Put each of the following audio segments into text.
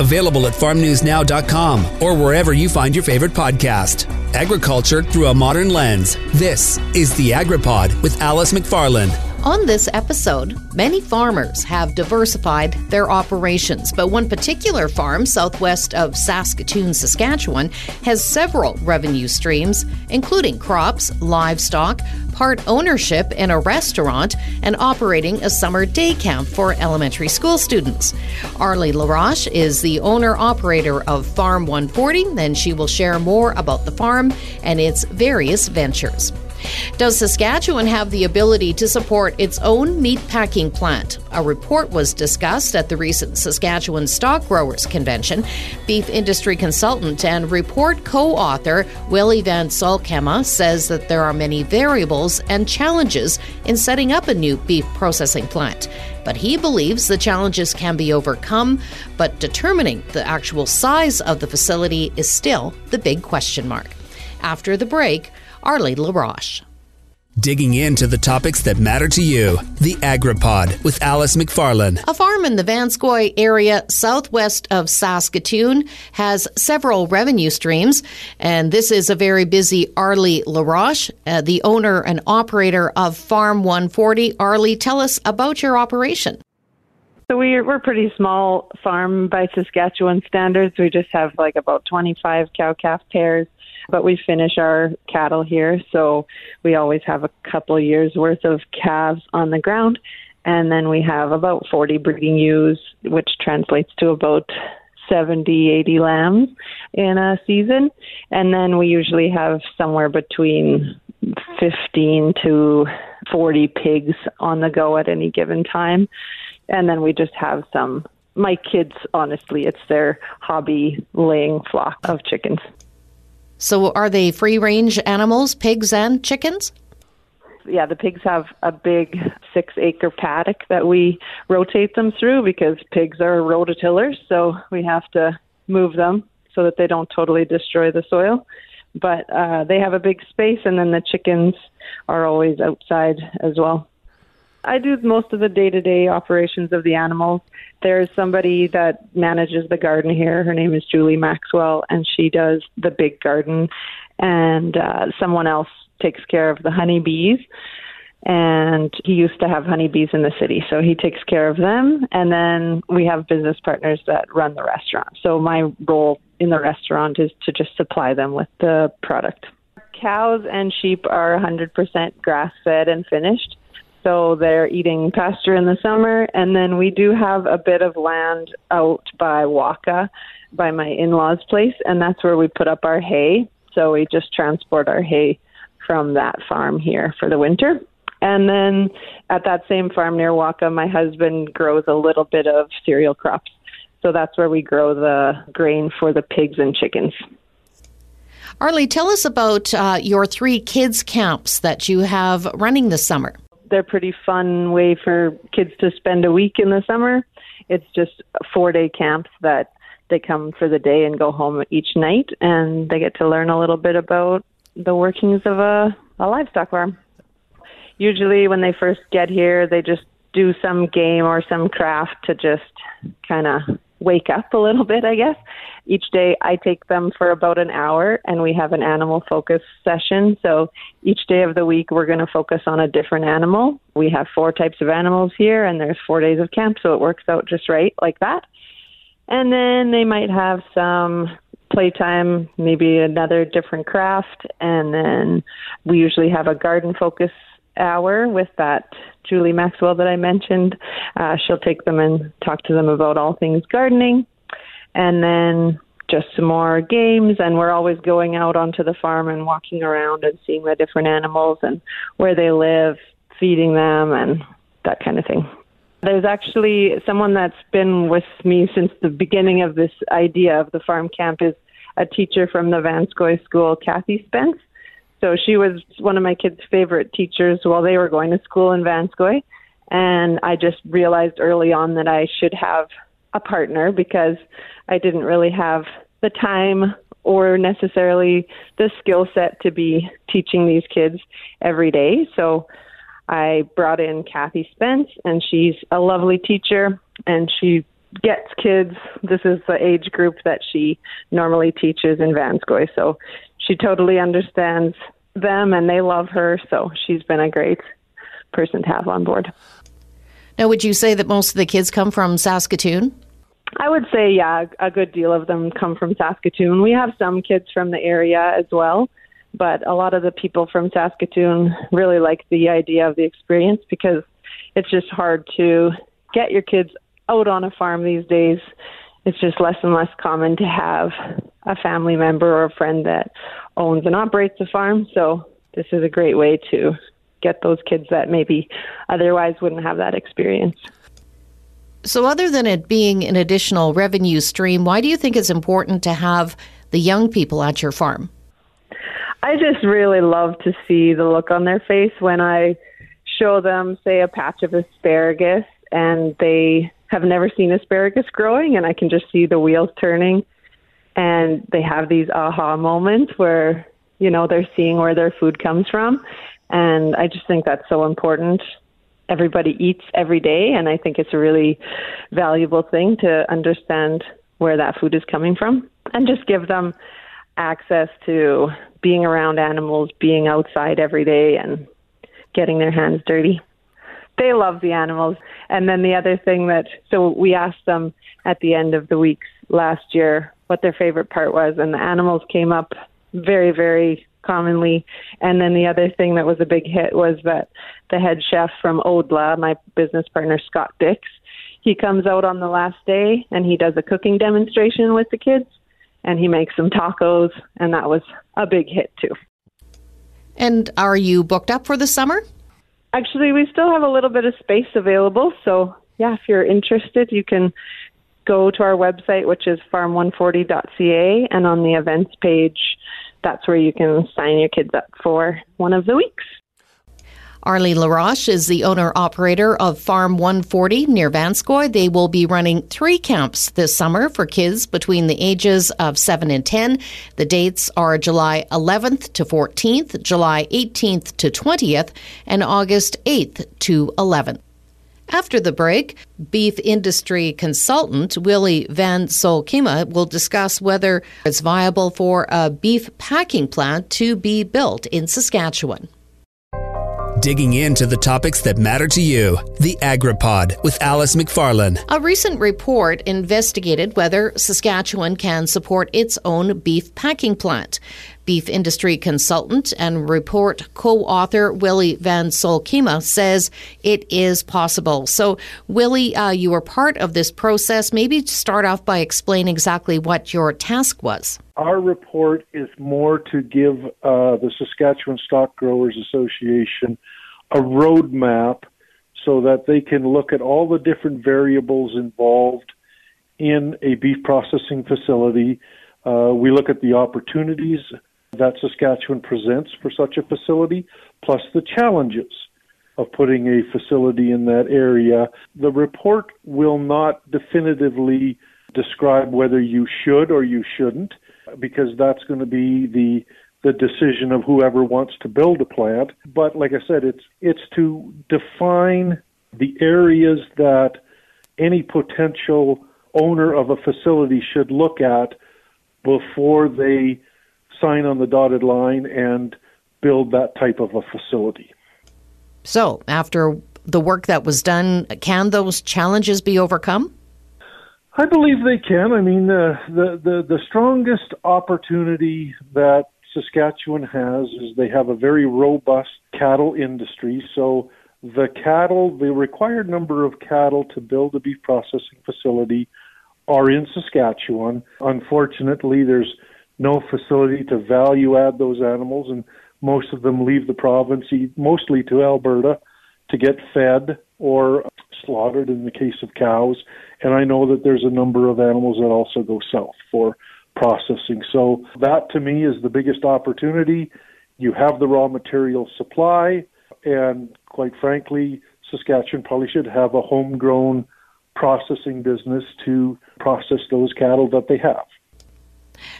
Available at farmnewsnow.com or wherever you find your favorite podcast. Agriculture through a modern lens. This is the AgriPod with Alice McFarland. On this episode, many farmers have diversified their operations, but one particular farm southwest of Saskatoon, Saskatchewan, has several revenue streams, including crops, livestock, part ownership in a restaurant, and operating a summer day camp for elementary school students. Arlie LaRoche is the owner operator of Farm 140, and she will share more about the farm and its various ventures. Does Saskatchewan have the ability to support its own meat packing plant? A report was discussed at the recent Saskatchewan Stock Growers Convention. Beef industry consultant and report co author Willie Van Solkema says that there are many variables and challenges in setting up a new beef processing plant. But he believes the challenges can be overcome, but determining the actual size of the facility is still the big question mark. After the break, Arlie LaRoche. Digging into the topics that matter to you. The AgriPod with Alice McFarland. A farm in the Vanscoy area southwest of Saskatoon has several revenue streams, and this is a very busy Arlie LaRoche, uh, the owner and operator of Farm 140. Arlie, tell us about your operation. So we're we're pretty small farm by Saskatchewan standards. We just have like about 25 cow calf pairs but we finish our cattle here, so we always have a couple years worth of calves on the ground, and then we have about 40 breeding ewes, which translates to about 70, 80 lambs in a season, and then we usually have somewhere between 15 to 40 pigs on the go at any given time, and then we just have some my kids honestly it's their hobby laying flock of chickens so are they free range animals, pigs and chickens? Yeah, the pigs have a big six acre paddock that we rotate them through because pigs are rototillers, so we have to move them so that they don't totally destroy the soil. But uh, they have a big space, and then the chickens are always outside as well. I do most of the day to day operations of the animals. There's somebody that manages the garden here. Her name is Julie Maxwell, and she does the big garden. And uh, someone else takes care of the honeybees. And he used to have honeybees in the city, so he takes care of them. And then we have business partners that run the restaurant. So my role in the restaurant is to just supply them with the product. Cows and sheep are 100% grass fed and finished so they're eating pasture in the summer. And then we do have a bit of land out by Waka, by my in law's place, and that's where we put up our hay. So we just transport our hay from that farm here for the winter. And then at that same farm near Waka, my husband grows a little bit of cereal crops. So that's where we grow the grain for the pigs and chickens. Arlie, tell us about uh, your three kids' camps that you have running this summer they're pretty fun way for kids to spend a week in the summer. It's just four day camps that they come for the day and go home each night, and they get to learn a little bit about the workings of a, a livestock farm. Usually, when they first get here, they just do some game or some craft to just kind of wake up a little bit, I guess. Each day I take them for about an hour and we have an animal focus session. So each day of the week we're going to focus on a different animal. We have four types of animals here and there's 4 days of camp, so it works out just right like that. And then they might have some playtime, maybe another different craft, and then we usually have a garden focus hour with that Julie Maxwell that I mentioned. Uh, she'll take them and talk to them about all things gardening. And then just some more games and we're always going out onto the farm and walking around and seeing the different animals and where they live, feeding them and that kind of thing. There's actually someone that's been with me since the beginning of this idea of the farm camp is a teacher from the Vanscoy School, Kathy Spence. So she was one of my kids' favorite teachers while they were going to school in Vanscoy. And I just realized early on that I should have a partner because I didn't really have the time or necessarily the skill set to be teaching these kids every day. So I brought in Kathy Spence, and she's a lovely teacher, and she gets kids. This is the age group that she normally teaches in Vanscoy. So she totally understands them and they love her. So she's been a great person to have on board. Now, would you say that most of the kids come from Saskatoon? I would say, yeah, a good deal of them come from Saskatoon. We have some kids from the area as well, but a lot of the people from Saskatoon really like the idea of the experience because it's just hard to get your kids out on a farm these days. It's just less and less common to have a family member or a friend that owns and operates a farm. So this is a great way to get those kids that maybe otherwise wouldn't have that experience. So, other than it being an additional revenue stream, why do you think it's important to have the young people at your farm? I just really love to see the look on their face when I show them, say, a patch of asparagus and they have never seen asparagus growing, and I can just see the wheels turning. And they have these aha moments where, you know, they're seeing where their food comes from. And I just think that's so important. Everybody eats every day, and I think it's a really valuable thing to understand where that food is coming from and just give them access to being around animals, being outside every day, and getting their hands dirty. They love the animals. And then the other thing that, so we asked them at the end of the weeks last year what their favorite part was, and the animals came up very, very commonly. And then the other thing that was a big hit was that the head chef from Odla, my business partner Scott Dix, he comes out on the last day and he does a cooking demonstration with the kids and he makes some tacos and that was a big hit too. And are you booked up for the summer? Actually, we still have a little bit of space available, so yeah, if you're interested, you can go to our website, which is farm140.ca, and on the events page, that's where you can sign your kids up for one of the weeks. Arlie LaRoche is the owner operator of Farm 140 near Vanscoy. They will be running three camps this summer for kids between the ages of 7 and 10. The dates are July 11th to 14th, July 18th to 20th, and August 8th to 11th. After the break, beef industry consultant Willie Van Solkema will discuss whether it's viable for a beef packing plant to be built in Saskatchewan digging into the topics that matter to you. The AgriPod with Alice McFarland. A recent report investigated whether Saskatchewan can support its own beef packing plant. Beef industry consultant and report co author Willie Van Solkema says it is possible. So, Willie, uh, you were part of this process. Maybe start off by explaining exactly what your task was. Our report is more to give uh, the Saskatchewan Stock Growers Association a roadmap so that they can look at all the different variables involved in a beef processing facility. Uh, we look at the opportunities that Saskatchewan presents for such a facility, plus the challenges of putting a facility in that area. The report will not definitively describe whether you should or you shouldn't, because that's going to be the the decision of whoever wants to build a plant. But like I said, it's it's to define the areas that any potential owner of a facility should look at before they sign on the dotted line and build that type of a facility. So, after the work that was done, can those challenges be overcome? I believe they can. I mean, uh, the, the the strongest opportunity that Saskatchewan has is they have a very robust cattle industry. So the cattle, the required number of cattle to build a beef processing facility are in Saskatchewan. Unfortunately, there's no facility to value add those animals, and most of them leave the province, mostly to Alberta, to get fed or slaughtered in the case of cows. And I know that there's a number of animals that also go south for processing. So that to me is the biggest opportunity. You have the raw material supply, and quite frankly, Saskatchewan probably should have a homegrown processing business to process those cattle that they have.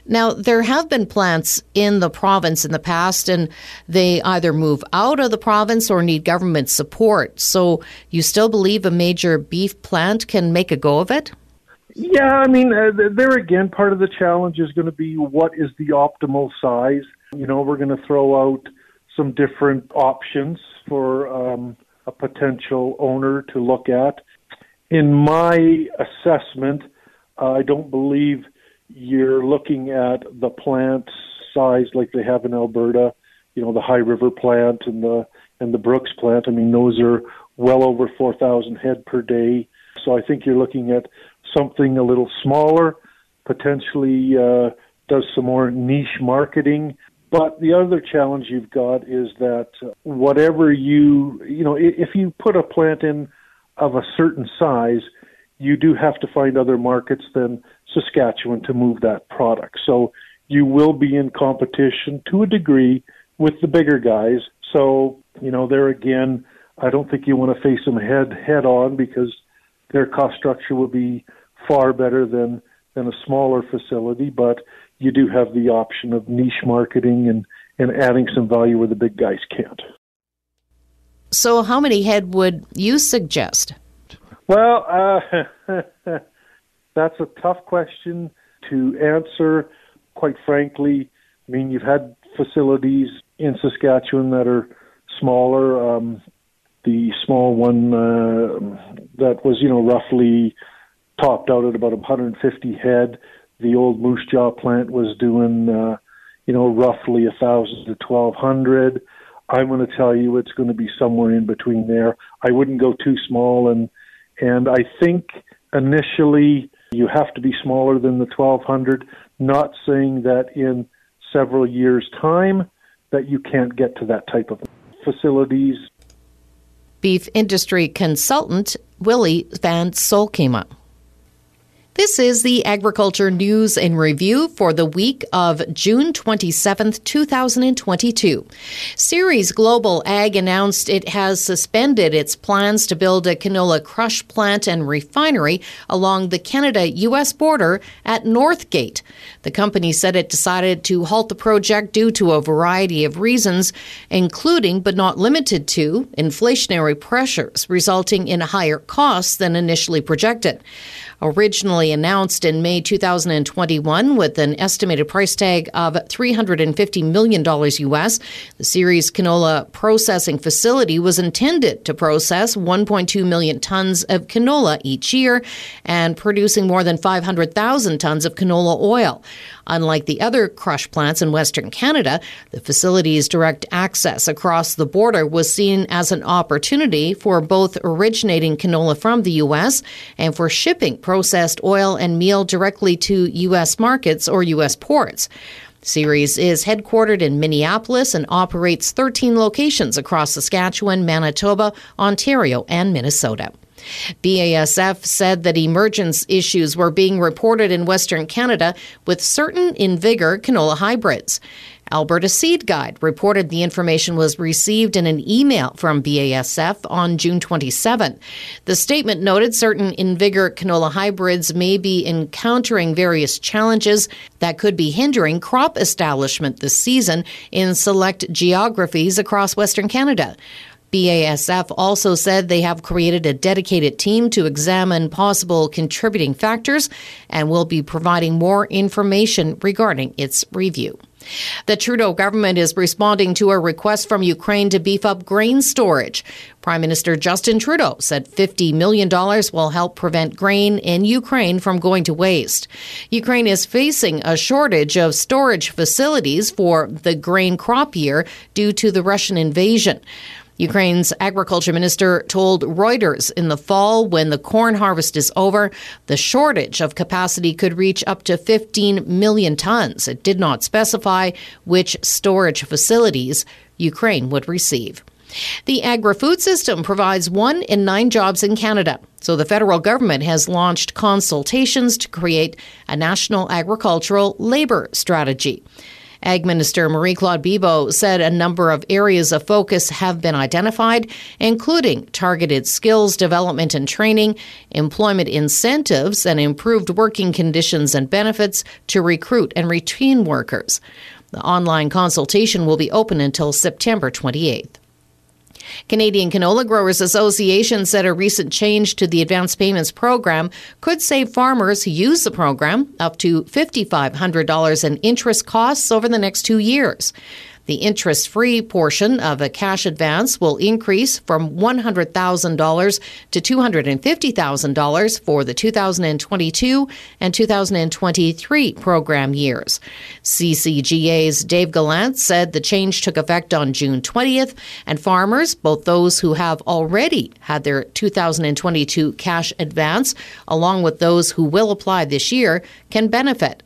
Now, there have been plants in the province in the past, and they either move out of the province or need government support. So, you still believe a major beef plant can make a go of it? Yeah, I mean, uh, there again, part of the challenge is going to be what is the optimal size. You know, we're going to throw out some different options for um, a potential owner to look at. In my assessment, uh, I don't believe you're looking at the plant size like they have in Alberta. You know, the High River plant and the and the Brooks plant. I mean, those are well over 4,000 head per day. So I think you're looking at something a little smaller, potentially uh, does some more niche marketing. But the other challenge you've got is that whatever you, you know, if you put a plant in of a certain size, you do have to find other markets than Saskatchewan to move that product. So you will be in competition to a degree with the bigger guys. So, you know, there again, I don't think you want to face them head head on because their cost structure will be far better than than a smaller facility, but you do have the option of niche marketing and, and adding some value where the big guys can't. So, how many head would you suggest? Well, uh, that's a tough question to answer. Quite frankly, I mean, you've had facilities in Saskatchewan that are smaller. Um, the small one uh, that was, you know, roughly topped out at about 150 head. The old Moose Jaw plant was doing, uh, you know, roughly a thousand to 1,200. I'm going to tell you it's going to be somewhere in between there. I wouldn't go too small, and and I think initially you have to be smaller than the 1,200. Not saying that in several years' time that you can't get to that type of facilities. Beef industry consultant Willie Van Solkema. This is the Agriculture News and Review for the week of June 27, 2022. Ceres Global Ag announced it has suspended its plans to build a canola crush plant and refinery along the Canada US border at Northgate. The company said it decided to halt the project due to a variety of reasons, including but not limited to inflationary pressures resulting in higher costs than initially projected originally announced in May 2021 with an estimated price tag of $350 million US. The Ceres canola processing facility was intended to process 1.2 million tons of canola each year and producing more than 500,000 tons of canola oil. Unlike the other crush plants in Western Canada, the facility's direct access across the border was seen as an opportunity for both originating canola from the U.S. and for shipping processed oil and meal directly to U.S. markets or U.S. ports. Ceres is headquartered in Minneapolis and operates 13 locations across Saskatchewan, Manitoba, Ontario, and Minnesota. BASF said that emergence issues were being reported in Western Canada with certain InVigor canola hybrids. Alberta Seed Guide reported the information was received in an email from BASF on June 27. The statement noted certain InVigor canola hybrids may be encountering various challenges that could be hindering crop establishment this season in select geographies across Western Canada. BASF also said they have created a dedicated team to examine possible contributing factors and will be providing more information regarding its review. The Trudeau government is responding to a request from Ukraine to beef up grain storage. Prime Minister Justin Trudeau said $50 million will help prevent grain in Ukraine from going to waste. Ukraine is facing a shortage of storage facilities for the grain crop year due to the Russian invasion. Ukraine's agriculture minister told Reuters in the fall when the corn harvest is over, the shortage of capacity could reach up to 15 million tons. It did not specify which storage facilities Ukraine would receive. The agri food system provides one in nine jobs in Canada. So the federal government has launched consultations to create a national agricultural labor strategy. Ag Minister Marie Claude Bibeau said a number of areas of focus have been identified, including targeted skills development and training, employment incentives, and improved working conditions and benefits to recruit and retain workers. The online consultation will be open until September 28th. Canadian Canola Growers Association said a recent change to the advance payments program could save farmers who use the program up to $5,500 in interest costs over the next two years. The interest free portion of a cash advance will increase from $100,000 to $250,000 for the 2022 and 2023 program years. CCGA's Dave Gallant said the change took effect on June 20th, and farmers, both those who have already had their 2022 cash advance, along with those who will apply this year, can benefit.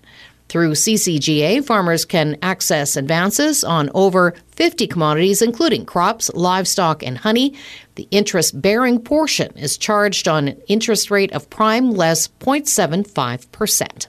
Through CCGA, farmers can access advances on over 50 commodities, including crops, livestock, and honey. The interest bearing portion is charged on an interest rate of prime less 0.75%.